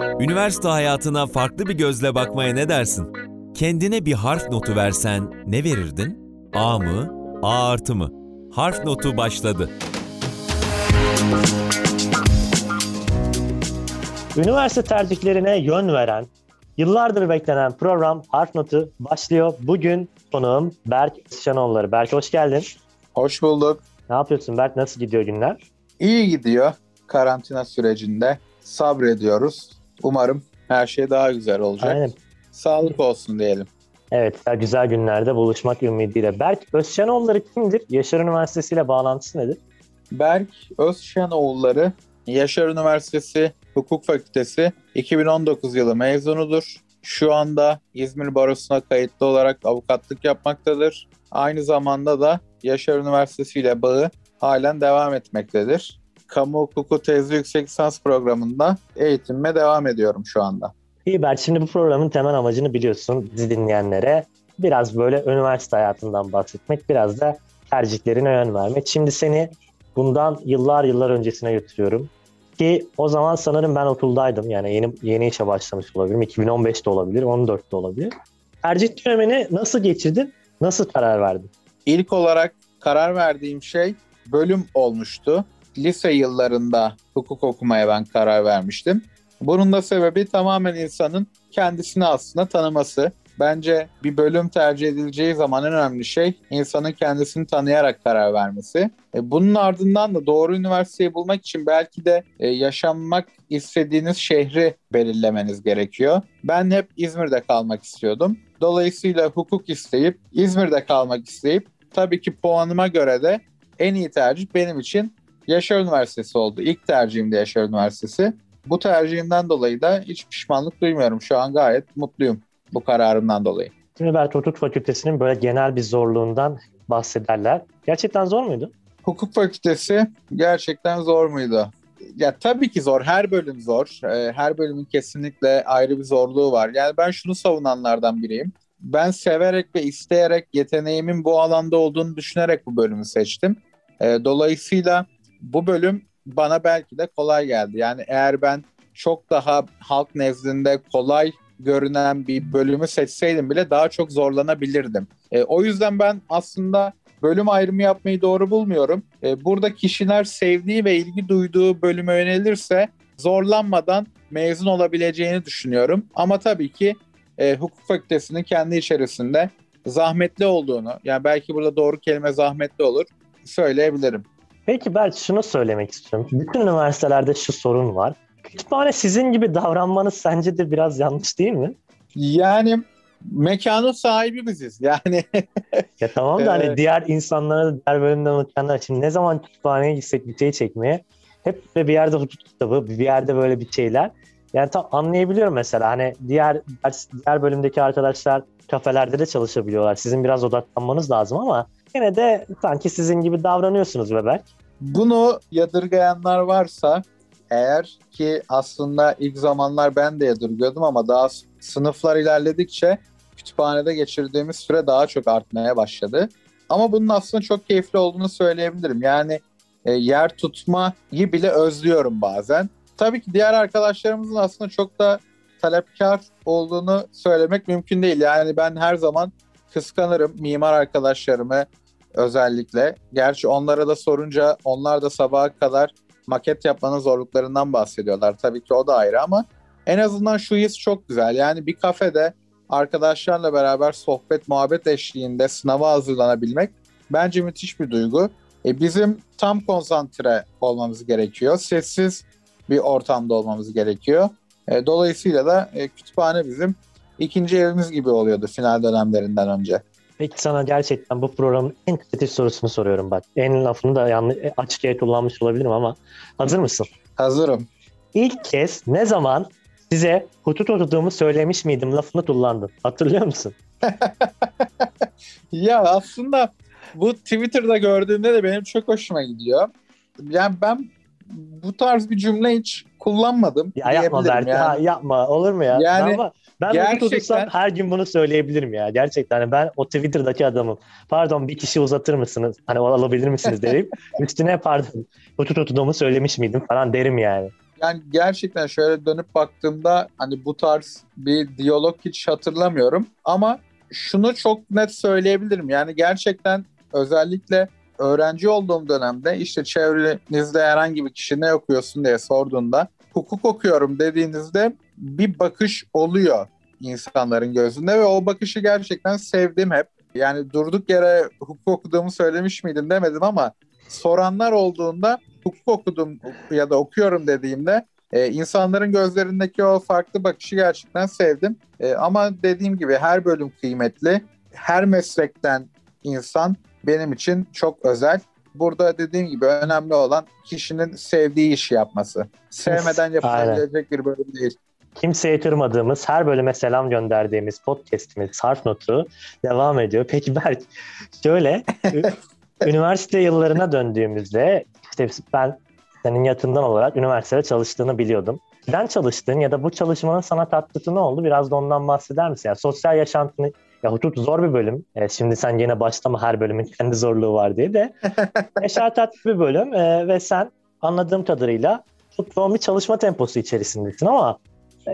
Üniversite hayatına farklı bir gözle bakmaya ne dersin? Kendine bir harf notu versen ne verirdin? A mı? A artı mı? Harf notu başladı. Üniversite tercihlerine yön veren, yıllardır beklenen program Harf Notu başlıyor. Bugün konuğum Berk Şanoğulları. Berk hoş geldin. Hoş bulduk. Ne yapıyorsun Berk? Nasıl gidiyor günler? İyi gidiyor karantina sürecinde. Sabrediyoruz. Umarım her şey daha güzel olacak. Aynen. Sağlık olsun diyelim. Evet, güzel günlerde buluşmak ümidiyle. Berk Özşenoğulları kimdir? Yaşar Üniversitesi ile bağlantısı nedir? Berk Özşenoğulları Yaşar Üniversitesi Hukuk Fakültesi 2019 yılı mezunudur. Şu anda İzmir Barosu'na kayıtlı olarak avukatlık yapmaktadır. Aynı zamanda da Yaşar Üniversitesi ile bağı halen devam etmektedir. Kamu hukuku tezli yüksek lisans programında eğitimime devam ediyorum şu anda. İyi Berk, şimdi bu programın temel amacını biliyorsun bizi dinleyenlere. Biraz böyle üniversite hayatından bahsetmek, biraz da tercihlerine yön vermek. Şimdi seni bundan yıllar yıllar öncesine götürüyorum. Ki o zaman sanırım ben okuldaydım. Yani yeni yeni işe başlamış olabilirim. 2015'te olabilir, 14'te olabilir. Tercih dönemini nasıl geçirdin? Nasıl karar verdin? İlk olarak karar verdiğim şey bölüm olmuştu. Lise yıllarında hukuk okumaya ben karar vermiştim. Bunun da sebebi tamamen insanın kendisini aslında tanıması. Bence bir bölüm tercih edileceği zaman en önemli şey insanın kendisini tanıyarak karar vermesi. E, bunun ardından da doğru üniversiteyi bulmak için belki de e, yaşanmak istediğiniz şehri belirlemeniz gerekiyor. Ben hep İzmir'de kalmak istiyordum. Dolayısıyla hukuk isteyip İzmir'de kalmak isteyip tabii ki puanıma göre de en iyi tercih benim için Yaşar Üniversitesi oldu. İlk tercihim de Yaşar Üniversitesi. Bu tercihimden dolayı da hiç pişmanlık duymuyorum. Şu an gayet mutluyum bu kararımdan dolayı. Berk Hukuk Fakültesi'nin böyle genel bir zorluğundan bahsederler. Gerçekten zor muydu? Hukuk Fakültesi gerçekten zor muydu? Ya tabii ki zor. Her bölüm zor. Ee, her bölümün kesinlikle ayrı bir zorluğu var. Yani ben şunu savunanlardan biriyim. Ben severek ve isteyerek yeteneğimin bu alanda olduğunu düşünerek bu bölümü seçtim. Ee, dolayısıyla bu bölüm bana belki de kolay geldi. Yani eğer ben çok daha halk nezdinde kolay görünen bir bölümü seçseydim bile daha çok zorlanabilirdim. E, o yüzden ben aslında bölüm ayrımı yapmayı doğru bulmuyorum. E, burada kişiler sevdiği ve ilgi duyduğu bölüme yönelirse zorlanmadan mezun olabileceğini düşünüyorum. Ama tabii ki e, hukuk fakültesinin kendi içerisinde zahmetli olduğunu, yani belki burada doğru kelime zahmetli olur, söyleyebilirim. Peki ben şunu söylemek istiyorum. Bütün üniversitelerde şu sorun var. Kütüphane sizin gibi davranmanız sence de biraz yanlış değil mi? Yani mekanın sahibi biziz. Yani ya tamam da hani diğer insanlara diğer bölümden okuyanlar için ne zaman kütüphaneye gitsek bir şey çekmeye hep bir yerde hukuk kitabı, bir yerde böyle bir şeyler. Yani tam anlayabiliyorum mesela hani diğer diğer bölümdeki arkadaşlar kafelerde de çalışabiliyorlar. Sizin biraz odaklanmanız lazım ama yine de sanki sizin gibi davranıyorsunuz bebek. Bunu yadırgayanlar varsa eğer ki aslında ilk zamanlar ben de yadırgıyordum ama daha sınıflar ilerledikçe kütüphanede geçirdiğimiz süre daha çok artmaya başladı. Ama bunun aslında çok keyifli olduğunu söyleyebilirim. Yani e, yer tutmayı bile özlüyorum bazen. Tabii ki diğer arkadaşlarımızın aslında çok da talepkar olduğunu söylemek mümkün değil. Yani ben her zaman kıskanırım mimar arkadaşlarımı özellikle. Gerçi onlara da sorunca onlar da sabaha kadar maket yapmanın zorluklarından bahsediyorlar. Tabii ki o da ayrı ama en azından şu his çok güzel. Yani bir kafede arkadaşlarla beraber sohbet, muhabbet eşliğinde sınava hazırlanabilmek bence müthiş bir duygu. E bizim tam konsantre olmamız gerekiyor. Sessiz bir ortamda olmamız gerekiyor. E, dolayısıyla da e, kütüphane bizim ikinci evimiz gibi oluyordu final dönemlerinden önce. Peki sana gerçekten bu programın en kritik sorusunu soruyorum bak. En lafını da yanlış, açık yere kullanmış olabilirim ama hazır mısın? Hazırım. İlk kez ne zaman size hutut okuduğumu söylemiş miydim lafını kullandın. Hatırlıyor musun? ya aslında bu Twitter'da gördüğümde de benim çok hoşuma gidiyor. Yani ben bu tarz bir cümle hiç kullanmadım. Ya yapma Berk, yani. ha, yapma olur mu ya? Yani Ama ben gerçekten... tutursam her gün bunu söyleyebilirim ya. Gerçekten ben o Twitter'daki adamım. Pardon bir kişi uzatır mısınız? Hani alabilir misiniz derim. Üstüne pardon. Hutu tutuduğumu söylemiş miydim falan derim yani. Yani gerçekten şöyle dönüp baktığımda hani bu tarz bir diyalog hiç hatırlamıyorum. Ama şunu çok net söyleyebilirim. Yani gerçekten özellikle öğrenci olduğum dönemde işte çevrenizde herhangi bir kişi ne okuyorsun diye sorduğunda hukuk okuyorum dediğinizde bir bakış oluyor insanların gözünde ve o bakışı gerçekten sevdim hep. Yani durduk yere hukuk okuduğumu söylemiş miydim demedim ama soranlar olduğunda hukuk okudum ya da okuyorum dediğimde e, insanların gözlerindeki o farklı bakışı gerçekten sevdim. E, ama dediğim gibi her bölüm kıymetli. Her meslekten insan benim için çok özel. Burada dediğim gibi önemli olan kişinin sevdiği işi yapması. Sevmeden yapılabilecek bir bölüm değil. Kimseye kırmadığımız, her bölüme selam gönderdiğimiz podcastimiz Harf Notu devam ediyor. Peki Berk, şöyle üniversite yıllarına döndüğümüzde işte ben senin yatından olarak üniversitede çalıştığını biliyordum. Neden çalıştın ya da bu çalışmanın sana tatlısı ne oldu? Biraz da ondan bahseder misin? Yani sosyal yaşantını ya hukuk zor bir bölüm. E, şimdi sen yine başlama her bölümün kendi zorluğu var diye de. Meşakkatli bir bölüm e, ve sen anladığım kadarıyla çok yoğun bir çalışma temposu içerisindesin ama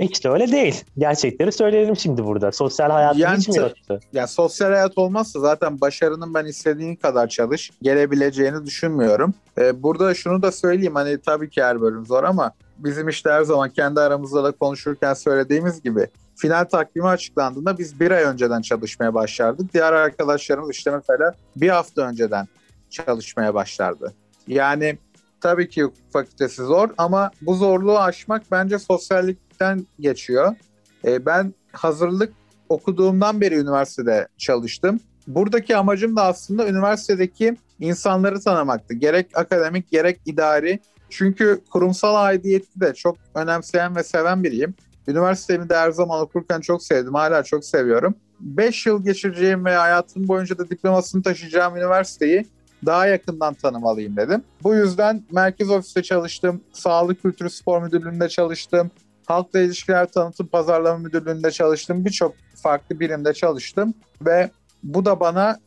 hiç de öyle değil. Gerçekleri söyleyelim şimdi burada. Sosyal hayatın yani, hiç mi yoktu? Yani sosyal hayat olmazsa zaten başarının ben istediğin kadar çalış gelebileceğini düşünmüyorum. Ee, burada şunu da söyleyeyim hani tabii ki her bölüm zor ama bizim işte her zaman kendi aramızda da konuşurken söylediğimiz gibi final takvimi açıklandığında biz bir ay önceden çalışmaya başlardık. Diğer arkadaşlarımız işte mesela bir hafta önceden çalışmaya başlardı. Yani tabii ki fakültesi zor ama bu zorluğu aşmak bence sosyallikten geçiyor. E, ben hazırlık okuduğumdan beri üniversitede çalıştım. Buradaki amacım da aslında üniversitedeki insanları tanımaktı. Gerek akademik gerek idari. Çünkü kurumsal aidiyeti de çok önemseyen ve seven biriyim. Üniversitemi de her zaman okurken çok sevdim. Hala çok seviyorum. 5 yıl geçireceğim ve hayatım boyunca da diplomasını taşıyacağım üniversiteyi daha yakından tanımalıyım dedim. Bu yüzden merkez ofiste çalıştım. Sağlık Kültürü Spor Müdürlüğü'nde çalıştım. Halkla İlişkiler Tanıtım Pazarlama Müdürlüğü'nde çalıştım. Birçok farklı birimde çalıştım ve bu da bana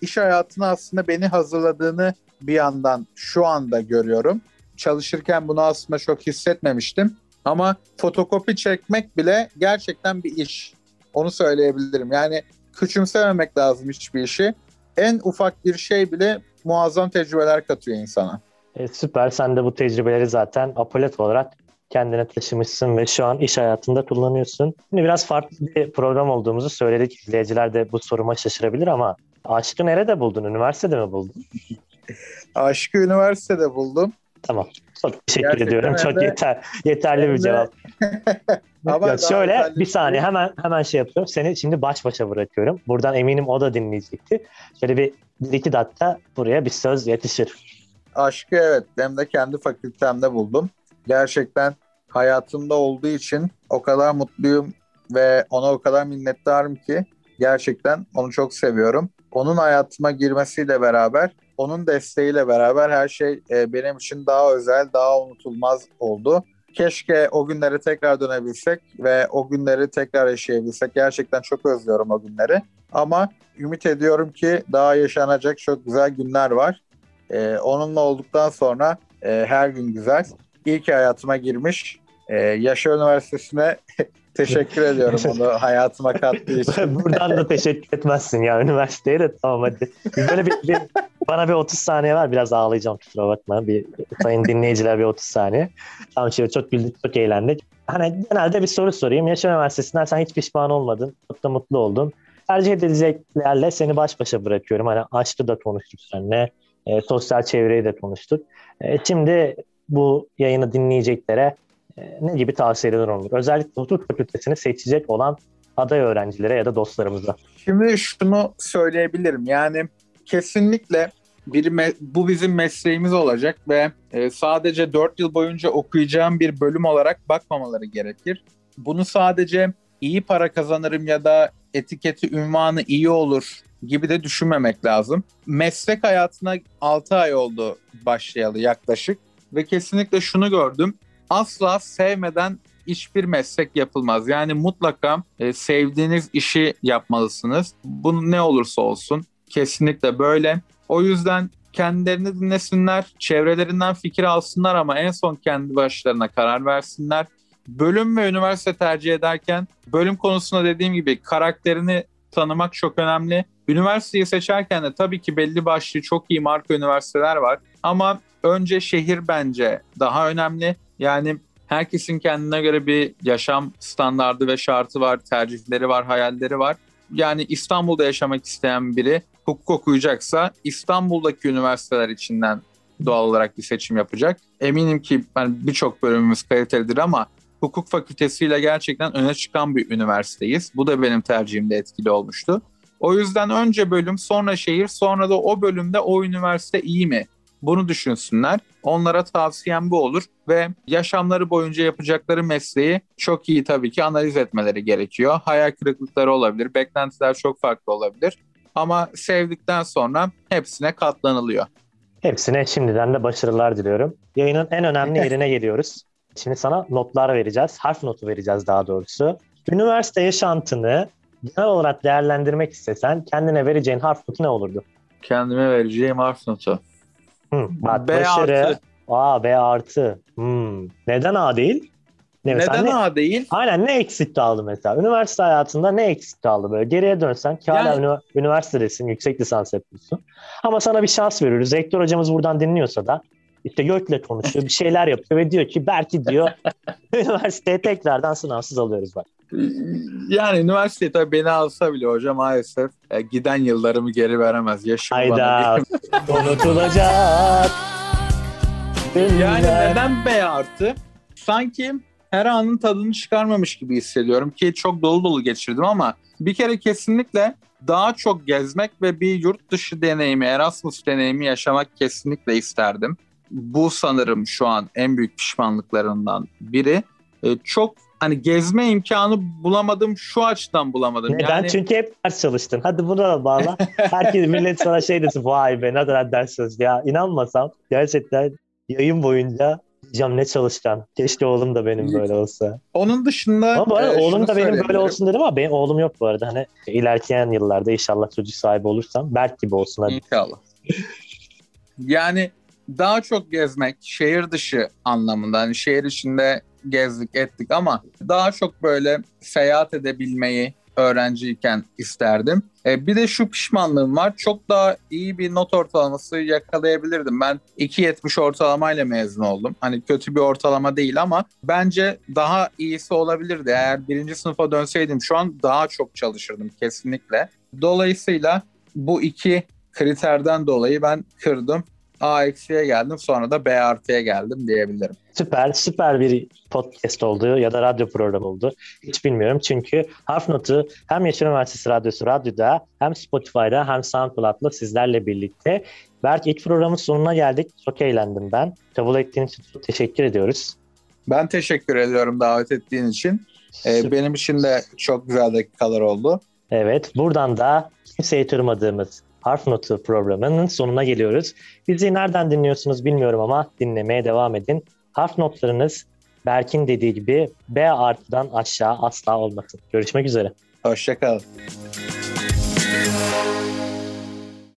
iş hayatına aslında beni hazırladığını bir yandan şu anda görüyorum. Çalışırken bunu aslında çok hissetmemiştim. Ama fotokopi çekmek bile gerçekten bir iş. Onu söyleyebilirim. Yani küçümsememek lazım hiçbir işi. En ufak bir şey bile muazzam tecrübeler katıyor insana. E, süper. Sen de bu tecrübeleri zaten apolet olarak kendine taşımışsın ve şu an iş hayatında kullanıyorsun. Şimdi biraz farklı bir program olduğumuzu söyledik. İzleyiciler de bu soruma şaşırabilir ama aşkı nerede buldun? Üniversitede mi buldun? aşkı üniversitede buldum. Tamam. Çok teşekkür Gerçekten ediyorum. Çok de, yeter yeterli bir cevap. ya şöyle bir saniye hemen hemen şey yapıyorum. Seni şimdi baş başa bırakıyorum. Buradan eminim o da dinleyecekti. Şöyle bir, bir iki dakika buraya bir söz yetişir. Aşkı evet hem de kendi fakültemde buldum. Gerçekten hayatımda olduğu için o kadar mutluyum ve ona o kadar minnettarım ki gerçekten onu çok seviyorum. Onun hayatıma girmesiyle beraber onun desteğiyle beraber her şey e, benim için daha özel, daha unutulmaz oldu. Keşke o günleri tekrar dönebilsek ve o günleri tekrar yaşayabilsek. Gerçekten çok özlüyorum o günleri. Ama ümit ediyorum ki daha yaşanacak çok güzel günler var. E, onunla olduktan sonra e, her gün güzel. İyi ki hayatıma girmiş. E, Yaşar Üniversitesi'ne Teşekkür ediyorum onu hayatıma kattığı için. Buradan da teşekkür etmezsin ya üniversiteye de tamam hadi. Böyle bir, bir, bana bir 30 saniye var biraz ağlayacağım kusura bakma. Bir sayın dinleyiciler bir 30 saniye. Tamam şimdi çok güldük çok eğlendik. Hani genelde bir soru sorayım. Yaşar Üniversitesi'nden sen hiç pişman olmadın. Çok da mutlu oldun. Tercih edileceklerle seni baş başa bırakıyorum. Hani aşkı da konuştuk seninle. E, sosyal çevreyi de konuştuk. E, şimdi bu yayını dinleyeceklere ne gibi tavsiyeler olur? Özellikle hukuk fakültesini seçecek olan aday öğrencilere ya da dostlarımıza. Şimdi şunu söyleyebilirim. Yani kesinlikle bir bu bizim mesleğimiz olacak ve e, sadece 4 yıl boyunca okuyacağım bir bölüm olarak bakmamaları gerekir. Bunu sadece iyi para kazanırım ya da etiketi, ünvanı iyi olur gibi de düşünmemek lazım. Meslek hayatına 6 ay oldu başlayalı yaklaşık ve kesinlikle şunu gördüm asla sevmeden hiçbir meslek yapılmaz. Yani mutlaka e, sevdiğiniz işi yapmalısınız. Bu ne olursa olsun kesinlikle böyle. O yüzden kendilerini dinlesinler, çevrelerinden fikir alsınlar ama en son kendi başlarına karar versinler. Bölüm ve üniversite tercih ederken bölüm konusunda dediğim gibi karakterini tanımak çok önemli. Üniversiteyi seçerken de tabii ki belli başlı çok iyi marka üniversiteler var. Ama önce şehir bence daha önemli. Yani herkesin kendine göre bir yaşam standardı ve şartı var, tercihleri var, hayalleri var. Yani İstanbul'da yaşamak isteyen biri hukuk okuyacaksa İstanbul'daki üniversiteler içinden doğal olarak bir seçim yapacak. Eminim ki yani birçok bölümümüz kalitelidir ama hukuk fakültesiyle gerçekten öne çıkan bir üniversiteyiz. Bu da benim tercihimde etkili olmuştu. O yüzden önce bölüm, sonra şehir, sonra da o bölümde o üniversite iyi mi? Bunu düşünsünler. Onlara tavsiyem bu olur ve yaşamları boyunca yapacakları mesleği çok iyi tabii ki analiz etmeleri gerekiyor. Hayal kırıklıkları olabilir, beklentiler çok farklı olabilir. Ama sevdikten sonra hepsine katlanılıyor. Hepsine şimdiden de başarılar diliyorum. Yayının en önemli yerine geliyoruz. Şimdi sana notlar vereceğiz. Harf notu vereceğiz daha doğrusu. Üniversite yaşantını genel olarak değerlendirmek istesen kendine vereceğin harf notu ne olurdu? Kendime vereceğim harf notu. Hı, bak, B başarı. artı. Aa B artı. Hmm. Neden A değil? Ne, Neden ne- A değil? Aynen ne eksik kaldı mesela? Üniversite hayatında ne eksik kaldı böyle? Geriye dönsen ki hala Yani- ünivers- üniversitedesin, yüksek lisans yapıyorsun. Ama sana bir şans veriyoruz. Rektör hocamız buradan dinliyorsa da işte Gök'le konuşuyor, bir şeyler yapıyor ve diyor ki belki diyor üniversiteye tekrardan sınavsız alıyoruz bak. Yani üniversite tabii beni alsa bile hoca maalesef e, giden yıllarımı geri veremez. Yaşım Hayda unutulacak. Yani neden B artı? Sanki her anın tadını çıkarmamış gibi hissediyorum ki çok dolu dolu geçirdim ama bir kere kesinlikle daha çok gezmek ve bir yurt dışı deneyimi, Erasmus deneyimi yaşamak kesinlikle isterdim. Bu sanırım şu an en büyük pişmanlıklarından biri. Ee, çok hani gezme imkanı bulamadım şu açıdan bulamadım. Neden? Yani Çünkü hep ders çalıştın. Hadi buna da bağla. Herkes millet sana şey desin. Vay be ne kadar ders çalıştı. Ya inanmasam gerçekten yayın boyunca diyeceğim ne çalışkan. Keşke oğlum da benim böyle olsa. onun dışında Ama bu arada e, oğlum da benim böyle olsun dedim ama benim oğlum yok bu arada. Hani ilerleyen yıllarda inşallah çocuk sahibi olursam Berk gibi olsun hadi. İnşallah. Yani daha çok gezmek şehir dışı anlamında hani şehir içinde gezdik ettik ama daha çok böyle seyahat edebilmeyi öğrenciyken isterdim. E, bir de şu pişmanlığım var. Çok daha iyi bir not ortalaması yakalayabilirdim. Ben 2.70 ortalamayla mezun oldum. Hani kötü bir ortalama değil ama bence daha iyisi olabilirdi. Eğer birinci sınıfa dönseydim şu an daha çok çalışırdım kesinlikle. Dolayısıyla bu iki kriterden dolayı ben kırdım. A eksiye geldim sonra da B artıya geldim diyebilirim. Süper, süper bir podcast oldu ya da radyo programı oldu. Hiç bilmiyorum çünkü Harf Notu hem Yaşar Üniversitesi Radyosu Radyo'da hem Spotify'da hem SoundCloud'da sizlerle birlikte. Berk ilk programın sonuna geldik. Çok eğlendim ben. Kabul ettiğin için çok teşekkür ediyoruz. Ben teşekkür ediyorum davet ettiğin için. Ee, benim için de çok güzel dakikalar oldu. Evet, buradan da kimseyi kırmadığımız Harf Notu programının sonuna geliyoruz. Bizi nereden dinliyorsunuz bilmiyorum ama dinlemeye devam edin. Harf notlarınız Berk'in dediği gibi B artıdan aşağı asla olmasın. Görüşmek üzere. Hoşçakalın.